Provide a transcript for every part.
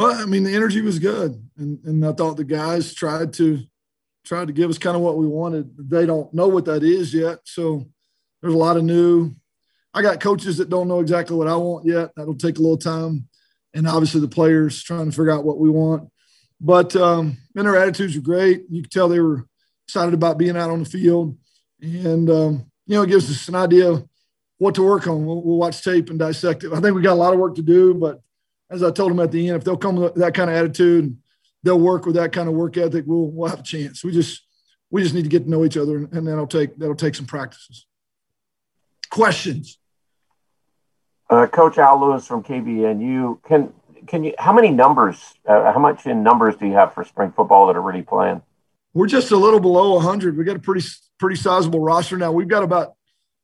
Well, I mean, the energy was good, and and I thought the guys tried to tried to give us kind of what we wanted. They don't know what that is yet, so there's a lot of new. I got coaches that don't know exactly what I want yet. That'll take a little time, and obviously the players trying to figure out what we want. But um, and their attitudes were great. You could tell they were excited about being out on the field, and um, you know it gives us an idea what to work on. We'll, we'll, watch tape and dissect it. I think we got a lot of work to do, but as I told them at the end, if they'll come with that kind of attitude, they'll work with that kind of work ethic. We'll we'll have a chance. We just we just need to get to know each other, and that'll take that'll take some practices. Questions. Uh, Coach Al Lewis from KVNU. Can can you? How many numbers? Uh, how much in numbers do you have for spring football that are really playing? We're just a little below 100. We got a pretty pretty sizable roster now. We've got about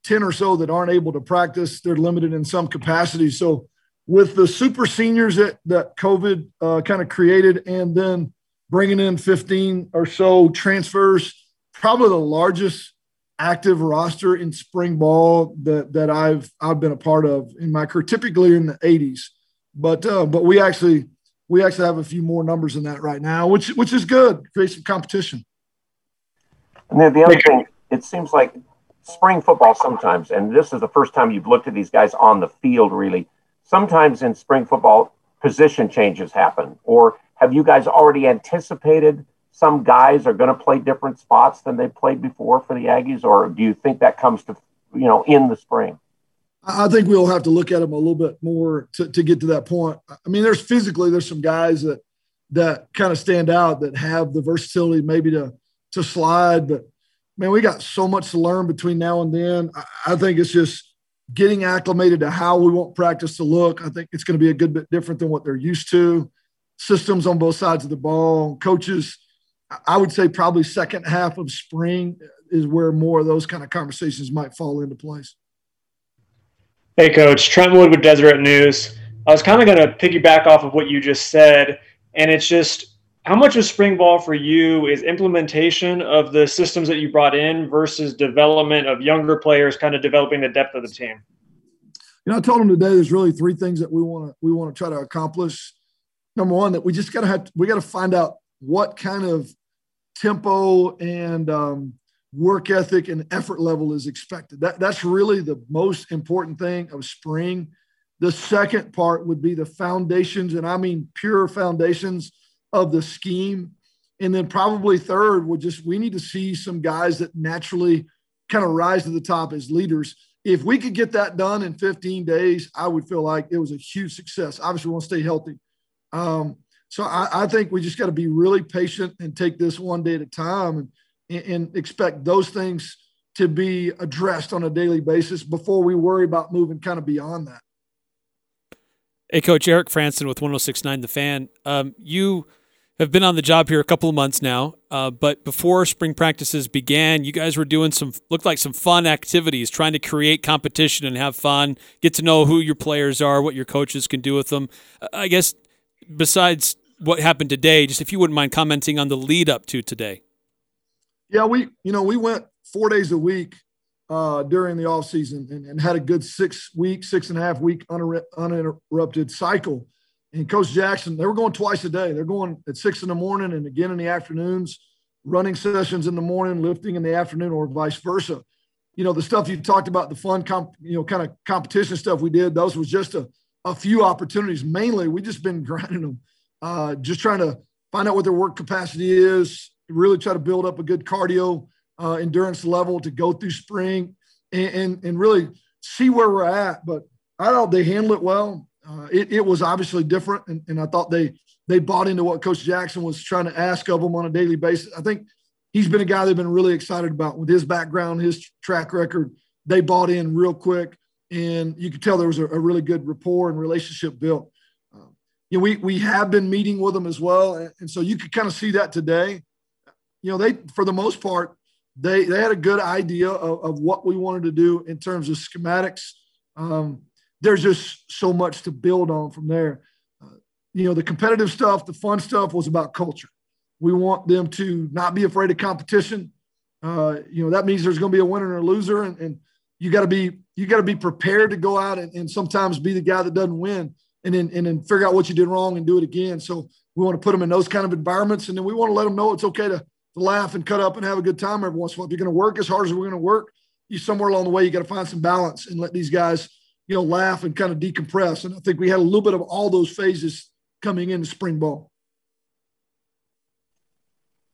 10 or so that aren't able to practice. They're limited in some capacity. So with the super seniors that, that COVID uh, kind of created, and then bringing in 15 or so transfers, probably the largest active roster in spring ball that that I've I've been a part of in my career, typically in the 80s. But uh, but we actually we actually have a few more numbers than that right now, which which is good. Create some competition. And then the other thing, it seems like spring football sometimes, and this is the first time you've looked at these guys on the field really sometimes in spring football, position changes happen? Or have you guys already anticipated some guys are going to play different spots than they played before for the Aggies? Or do you think that comes to, you know, in the spring? I think we'll have to look at them a little bit more to, to get to that point. I mean, there's physically, there's some guys that, that kind of stand out that have the versatility maybe to, to slide, but man, we got so much to learn between now and then. I, I think it's just getting acclimated to how we want practice to look. I think it's going to be a good bit different than what they're used to. Systems on both sides of the ball, coaches. I would say probably second half of spring is where more of those kind of conversations might fall into place. Hey, Coach Trent Wood with Deseret News. I was kind of going to piggyback off of what you just said, and it's just how much of spring ball for you is implementation of the systems that you brought in versus development of younger players kind of developing the depth of the team? You know i told them today there's really three things that we want to we want to try to accomplish. Number one that we just got to have we got to find out what kind of tempo and um, work ethic and effort level is expected. That that's really the most important thing of spring. The second part would be the foundations and i mean pure foundations of the scheme. And then probably third would just we need to see some guys that naturally kind of rise to the top as leaders. If we could get that done in 15 days, I would feel like it was a huge success. Obviously, we want to stay healthy. Um, so I, I, think we just got to be really patient and take this one day at a time and, and expect those things to be addressed on a daily basis before we worry about moving kind of beyond that. Hey, Coach Eric Frandsen with 1069 The Fan. Um, you have been on the job here a couple of months now, uh, but before spring practices began, you guys were doing some looked like some fun activities, trying to create competition and have fun, get to know who your players are, what your coaches can do with them. I guess besides what happened today, just if you wouldn't mind commenting on the lead up to today. Yeah, we you know we went four days a week uh, during the off season and, and had a good six week, six and a half week uninterrupted cycle and Coach Jackson, they were going twice a day. They're going at six in the morning and again in the afternoons, running sessions in the morning, lifting in the afternoon, or vice versa. You know, the stuff you talked about, the fun, comp, you know, kind of competition stuff we did, those was just a, a few opportunities. Mainly, we just been grinding them, uh, just trying to find out what their work capacity is, really try to build up a good cardio uh, endurance level to go through spring and, and, and really see where we're at. But I thought they handled it well uh, it, it, was obviously different, and, and, I thought they they bought into what Coach Jackson was trying to ask of them on a daily basis. I think he's been a guy they've been really excited about with his background, his track record. They bought in real quick, and you could tell there was a, a really good rapport and relationship built. Uh, you know, we we have been meeting with them as well, and, and so you could kind of see that today. You know, they for the most part they they had a good idea of, of what we wanted to do in terms of schematics. Um, there's just so much to build on from there. Uh, you know, the competitive stuff, the fun stuff was about culture. We want them to not be afraid of competition. Uh, you know, that means there's going to be a winner and a loser, and, and you got to be you got to be prepared to go out and, and, sometimes be the guy that doesn't win and then and then figure out what you did wrong and do it again. So we want to put them in those kind of environments, and then we want to let them know it's okay to, to laugh and cut up and have a good time every once in a while. If you're going to work as hard as we're going to work, you somewhere along the way you got to find some balance and let these guys you know laugh and kind of decompress. And I think we had a little bit of all those phases coming into spring ball.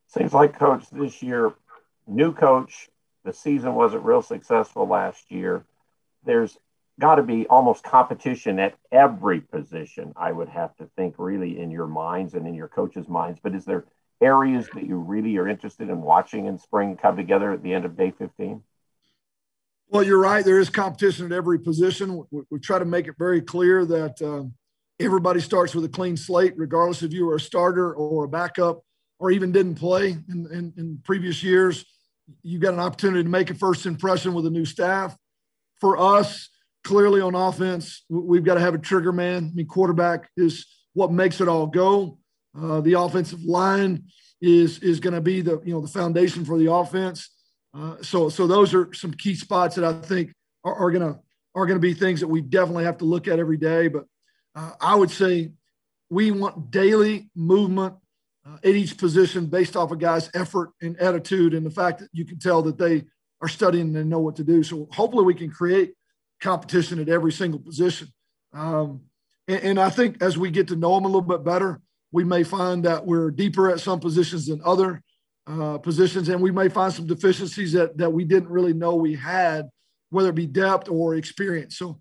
Seems like coach this year, new coach. The season wasn't real successful last year. There's got to be almost competition at every position, I would have to think, really, in your minds and in your coaches' minds. But is there areas that you really are interested in watching in spring come together at the end of day 15? Well, you're right. There is competition at every position. We, we try to make it very clear that uh, everybody starts with a clean slate, regardless if you were a starter or a backup or even didn't play in, in, in previous years. You got an opportunity to make a first impression with a new staff. For us, clearly on offense, we've got to have a trigger man. I mean, quarterback is what makes it all go. Uh, the offensive line is is going to be the you know the foundation for the offense. Uh, so so those are some key spots that I think are, are gonna are gonna be things that we definitely have to look at every day. But uh, I would say we want daily movement uh, at each position based off a guy's effort and attitude and the fact that you can tell that they are studying and know what to do. So hopefully we can create competition at every single position. Um, and, and, I think as we get to know them a little bit better, we may find that we're deeper at some positions than other uh, positions, and we may find some deficiencies that that we didn't really know we had, whether it be depth or experience. So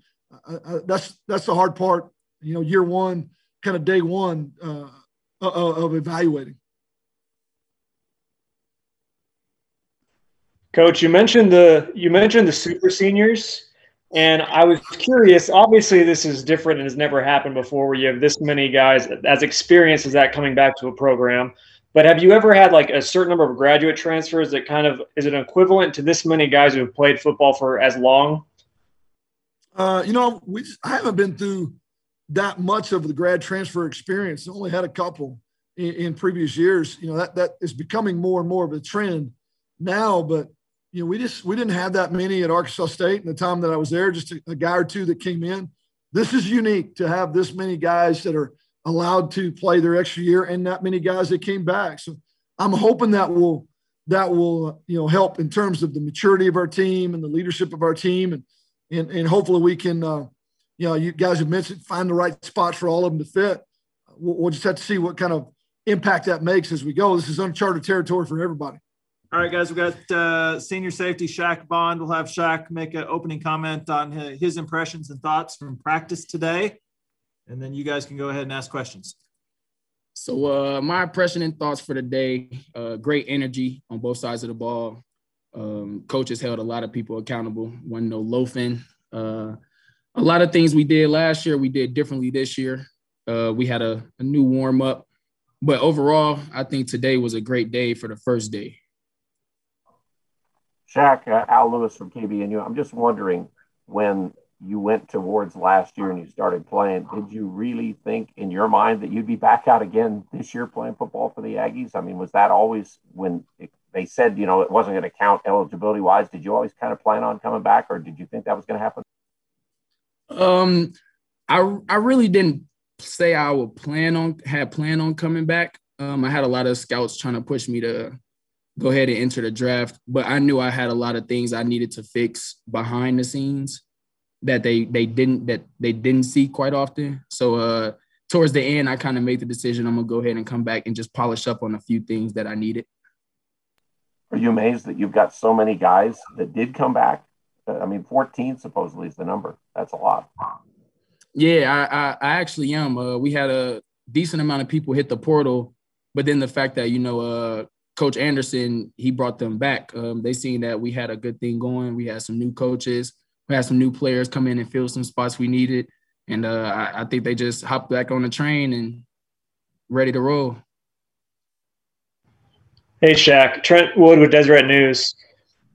uh, uh, that's that's the hard part. You know, year one, kind of day one uh, of evaluating. Coach, you mentioned the you mentioned the super seniors and I was curious. Obviously, this is different and has never happened before, where you have this many guys as experienced as that coming back to a program. But have you ever had like a certain number of graduate transfers that kind of is it equivalent to this many guys who have played football for as long? Uh, you know, we just, I haven't been through that much of the grad transfer experience. I only had a couple in, in previous years. You know that that is becoming more and more of a trend now. But you know, we just we didn't have that many at Arkansas State in the time that I was there. Just a, a guy or two that came in. This is unique to have this many guys that are allowed to play their extra year and that many guys that came back. So I'm hoping that will that will you know help in terms of the maturity of our team and the leadership of our team and and, and hopefully we can uh, you know you guys have mentioned find the right spots for all of them to fit. We'll, we'll just have to see what kind of impact that makes as we go. This is uncharted territory for everybody. All right, guys, we've got uh, senior safety Shaq Bond. We'll have Shaq make an opening comment on his impressions and thoughts from practice today. And then you guys can go ahead and ask questions. So, uh, my impression and thoughts for the day uh, great energy on both sides of the ball. Um, coaches held a lot of people accountable, wasn't no loafing. Uh, a lot of things we did last year, we did differently this year. Uh, we had a, a new warm up. But overall, I think today was a great day for the first day. Shaq, uh, Al Lewis from KVNU. I'm just wondering when you went towards last year and you started playing, did you really think in your mind that you'd be back out again this year playing football for the Aggies? I mean, was that always when it, they said, you know, it wasn't going to count eligibility wise? Did you always kind of plan on coming back or did you think that was going to happen? Um, I, I really didn't say I would plan on, had planned on coming back. Um, I had a lot of scouts trying to push me to go ahead and enter the draft. But I knew I had a lot of things I needed to fix behind the scenes that they they didn't that they didn't see quite often. So uh towards the end, I kind of made the decision I'm gonna go ahead and come back and just polish up on a few things that I needed. Are you amazed that you've got so many guys that did come back? I mean, 14 supposedly is the number. That's a lot. Yeah, I I, I actually am. Uh, we had a decent amount of people hit the portal, but then the fact that you know uh, Coach Anderson, he brought them back. Um, they seen that we had a good thing going. We had some new coaches. We had some new players come in and fill some spots we needed. And uh, I, I think they just hopped back on the train and ready to roll. Hey, Shaq. Trent Wood with Deseret News.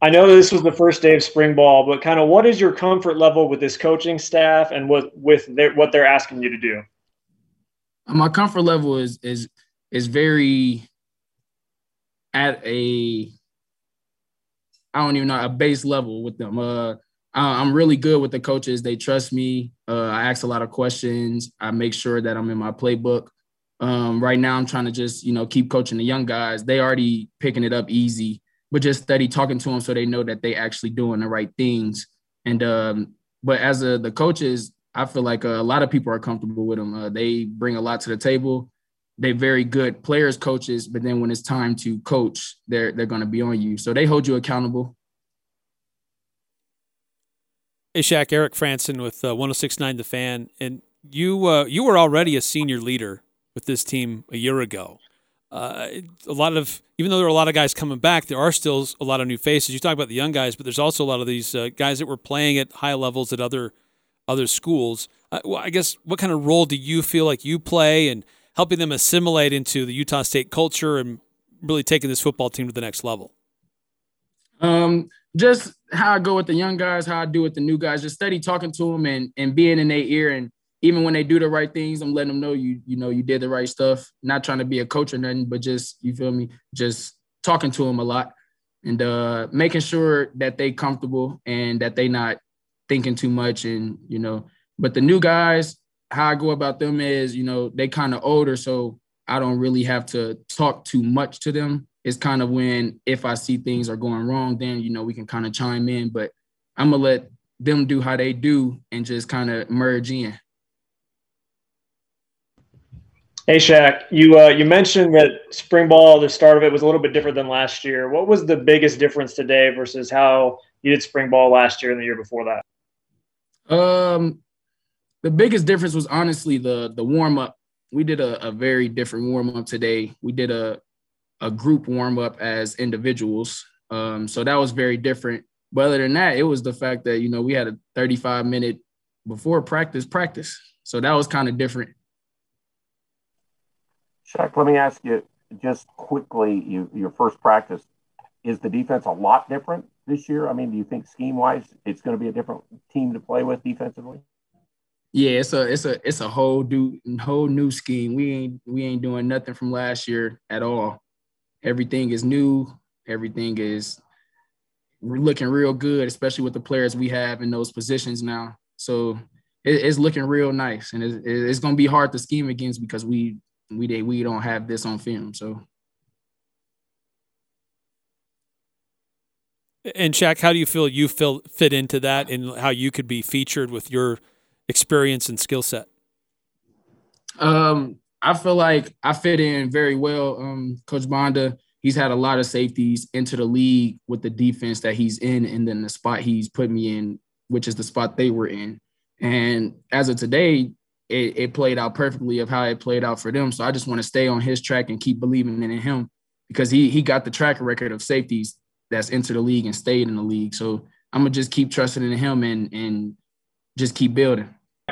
I know this was the first day of spring ball, but kind of what is your comfort level with this coaching staff and what with their, what they're asking you to do? My comfort level is is is very at a I don't even know a base level with them. Uh, I'm really good with the coaches. They trust me. Uh, I ask a lot of questions. I make sure that I'm in my playbook. Um, right now, I'm trying to just you know keep coaching the young guys. They already picking it up easy, but just study talking to them so they know that they actually doing the right things. And um, but as a, the coaches, I feel like a lot of people are comfortable with them. Uh, they bring a lot to the table. They're very good players, coaches, but then when it's time to coach, they're they're going to be on you. So they hold you accountable. Hey, Shaq, Eric Franson with uh, 1069 The Fan. And you uh, you were already a senior leader with this team a year ago. Uh, a lot of, even though there are a lot of guys coming back, there are still a lot of new faces. You talk about the young guys, but there's also a lot of these uh, guys that were playing at high levels at other other schools. Uh, well, I guess what kind of role do you feel like you play in helping them assimilate into the Utah State culture and really taking this football team to the next level? Um, just how I go with the young guys, how I do with the new guys, just steady talking to them and and being in their ear. And even when they do the right things, I'm letting them know you you know you did the right stuff. Not trying to be a coach or nothing, but just you feel me, just talking to them a lot and uh, making sure that they comfortable and that they not thinking too much and you know. But the new guys, how I go about them is you know they kind of older, so I don't really have to talk too much to them It's kind of when if I see things are going wrong, then you know we can kind of chime in. But I'm gonna let them do how they do and just kind of merge in. Hey Shaq, you uh, you mentioned that spring ball, the start of it was a little bit different than last year. What was the biggest difference today versus how you did spring ball last year and the year before that? Um, the biggest difference was honestly the the warm up. We did a, a very different warm up today. We did a a group warm up as individuals. Um, so that was very different. But other than that, it was the fact that, you know, we had a 35 minute before practice practice. So that was kind of different. Shaq, let me ask you just quickly you, your first practice. Is the defense a lot different this year? I mean, do you think scheme wise it's going to be a different team to play with defensively? Yeah, it's a it's a it's a whole new whole new scheme. We ain't we ain't doing nothing from last year at all everything is new. Everything is looking real good, especially with the players we have in those positions now. So it, it's looking real nice, and it's, it's going to be hard to scheme against because we we we don't have this on film. So. And Shaq, how do you feel you feel fit into that, and how you could be featured with your experience and skill set? Um, I feel like I fit in very well. Um, Coach Banda, he's had a lot of safeties into the league with the defense that he's in, and then the spot he's put me in, which is the spot they were in. And as of today, it, it played out perfectly of how it played out for them. So I just want to stay on his track and keep believing in him because he he got the track record of safeties that's into the league and stayed in the league. So I'm gonna just keep trusting in him and and just keep building.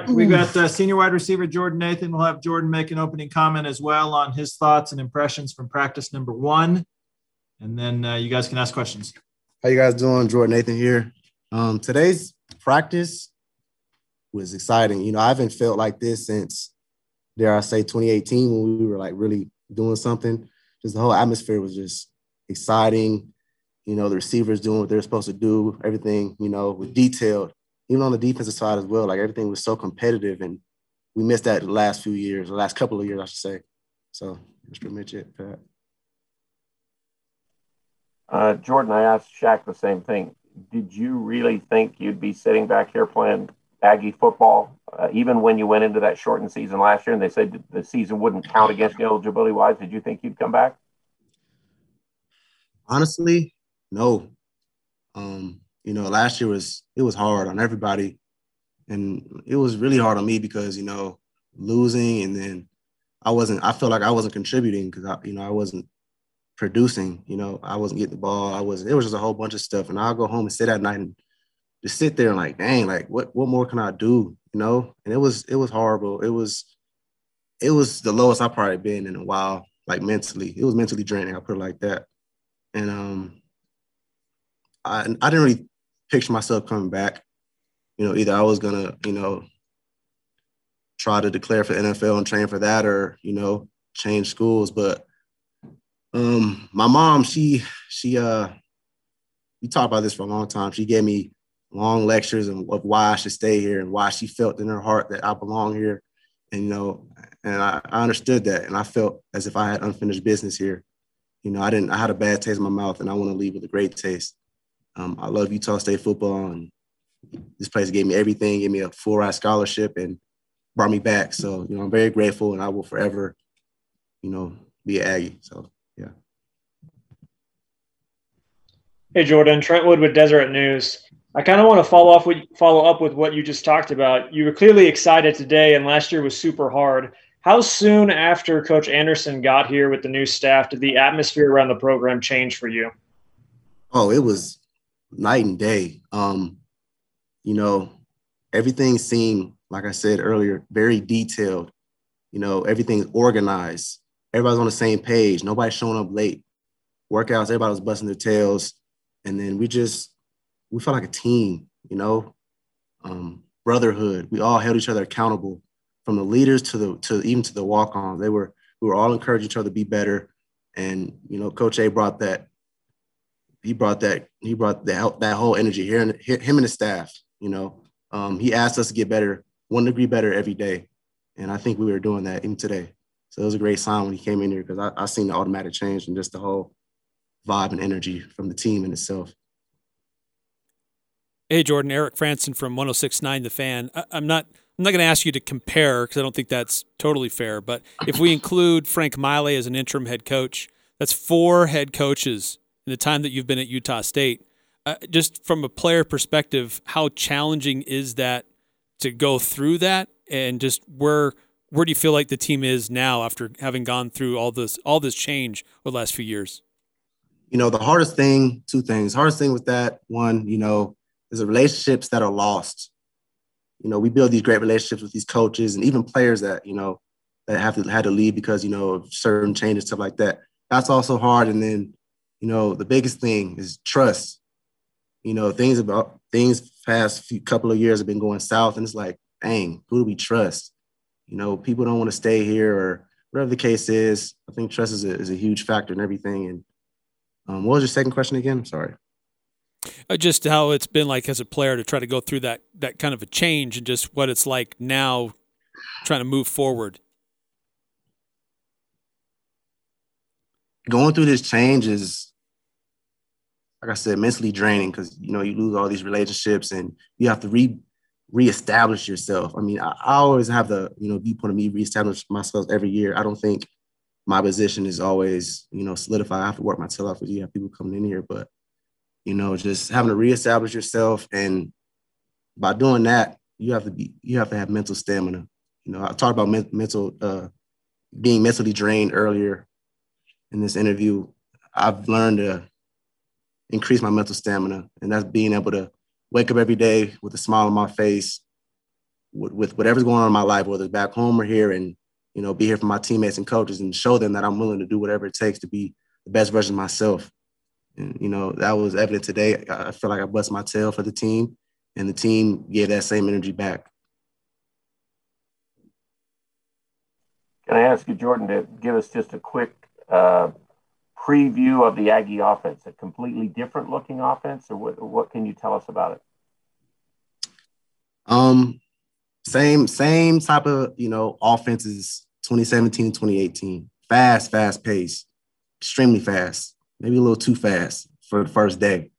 We got uh, senior wide receiver Jordan Nathan. We'll have Jordan make an opening comment as well on his thoughts and impressions from practice number one, and then uh, you guys can ask questions. How you guys doing? Jordan Nathan here. Um, today's practice was exciting. You know, I haven't felt like this since, dare I say, 2018 when we were like really doing something. Just the whole atmosphere was just exciting. You know, the receivers doing what they're supposed to do. Everything, you know, was detailed even on the defensive side as well, like everything was so competitive, and we missed that the last few years, the last couple of years, I should say. So that's pretty much it, Pat. Uh, Jordan, I asked Shaq the same thing. Did you really think you'd be sitting back here playing Aggie football, uh, even when you went into that shortened season last year, and they said the season wouldn't count against you eligibility wise? Did you think you'd come back? Honestly, no. Um, you know, last year was it was hard on everybody, and it was really hard on me because you know losing and then I wasn't. I felt like I wasn't contributing because I, you know, I wasn't producing. You know, I wasn't getting the ball. I wasn't. It was just a whole bunch of stuff, and I'll go home and sit at night and just sit there and like, dang, like what what more can I do? You know, and it was it was horrible. It was it was the lowest I've probably been in a while, like mentally. It was mentally draining. I put it like that, and um, I I didn't really picture myself coming back. You know, either I was gonna, you know, try to declare for NFL and train for that, or you know, change schools. But um, my mom, she she uh, we talked about this for a long time. She gave me long lectures of, of why I should stay here and why she felt in her heart that I belong here. And, you know, and I, I understood that. And I felt as if I had unfinished business here. You know, I didn't, I had a bad taste in my mouth and I want to leave with a great taste. Um, I love Utah State football and this place gave me everything, gave me a full ride scholarship and brought me back. So, you know, I'm very grateful and I will forever, you know, be an Aggie. So, yeah. Hey, Jordan, Trent Wood with Deseret News. I kind of want to follow up with follow up with what you just talked about. You were clearly excited today, and last year was super hard. How soon after Coach Anderson got here with the new staff did the atmosphere around the program change for you? Oh, it was night and day. Um, you know, everything seemed, like I said earlier, very detailed. You know, everything's organized. Everybody's on the same page. Nobody's showing up late. Workouts, everybody was busting their tails. And then we just we felt like a team, you know, um, brotherhood. We all held each other accountable, from the leaders to the to even to the walk-ons. They were we were all encouraging each other to be better, and you know, Coach A brought that. He brought that. He brought that that whole energy here, and him and his staff. You know, um, he asked us to get better, one degree better every day, and I think we were doing that even today. So it was a great sign when he came in here because I, I seen the automatic change and just the whole vibe and energy from the team in itself. Hey, Jordan, Eric Franson from 1069 The Fan. I, am not. I'm not going to ask you to compare because I don't think that's totally fair. But if we include Frank Maile as an interim head coach, that's four head coaches in the time that you've been at Utah State. Uh, just from a player perspective, how challenging is that to go through that, and just where where do you feel like the team is now after having gone through all this all this change over the last few years? You know, the hardest thing, two things. Hardest thing with that, one, you know, is the relationships that are lost. You know, we build these great relationships with these coaches and even players that, you know, that have to had to leave because, you know, of certain changes, stuff like that. That's also hard. And then, you know, the biggest thing is trust. You know, things about things past few couple of years have been going south, and it's like, dang, who do we trust? You know, people don't want to stay here or whatever the case is. I think trust is a, is a huge factor in everything. And um, what was your second question again? Sorry. Uh, just how it's been like as a player to try to go through that that kind of a change and just what it's like now trying to move forward going through this change is like i said mentally draining because you know you lose all these relationships and you have to re reestablish yourself i mean I, I always have the you know viewpoint of me reestablish myself every year i don't think my position is always you know solidified i have to work my tail off because you have people coming in here but you know, just having to reestablish yourself. And by doing that, you have to be, you have to have mental stamina. You know, I talked about men- mental, uh, being mentally drained earlier in this interview. I've learned to increase my mental stamina, and that's being able to wake up every day with a smile on my face, with, with whatever's going on in my life, whether it's back home or here, and you know, be here for my teammates and coaches, and show them that I'm willing to do whatever it takes to be the best version of myself. And, you know, that was evident today. I feel like I bust my tail for the team, and the team gave that same energy back. Can I ask you, Jordan, to give us just a quick uh, preview of the Aggie offense? A completely different looking offense, or what, what can you tell us about it? Um, same same type of you know offenses 2017 2018 fast fast pace extremely fast maybe a little too fast for the first day.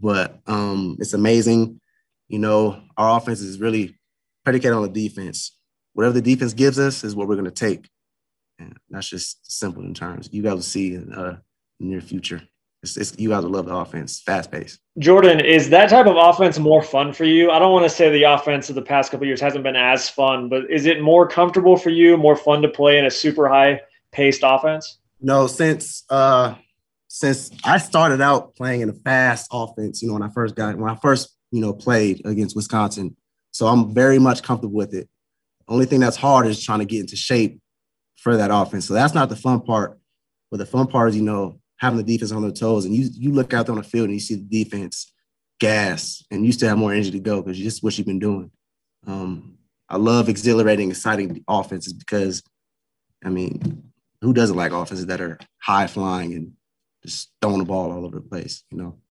But um, it's amazing. You know, our offense is really predicated on the defense. Whatever the defense gives us is what we're going to take. And that's just simple in terms. You guys will see uh, near future. It's, it's, you guys will love the offense, fast pace. Jordan, is that type of offense more fun for you? I don't want to say the offense of the past couple years hasn't been as fun, but is it more comfortable for you, more fun to play in a super high paced offense? No, since uh, since I started out playing in a fast offense, you know, when I first got when I first, you know, played against Wisconsin. So I'm very much comfortable with it. Only thing that's hard is trying to get into shape for that offense. So that's not the fun part. But the fun part is, you know, having the defense on their toes and you you look out there on the field and you see the defense gas and you still have more energy to go because just what you've been doing. Um, I love exhilarating, exciting offenses because I mean, who doesn't like offenses that are high flying and just throwing the ball all over the place, you know.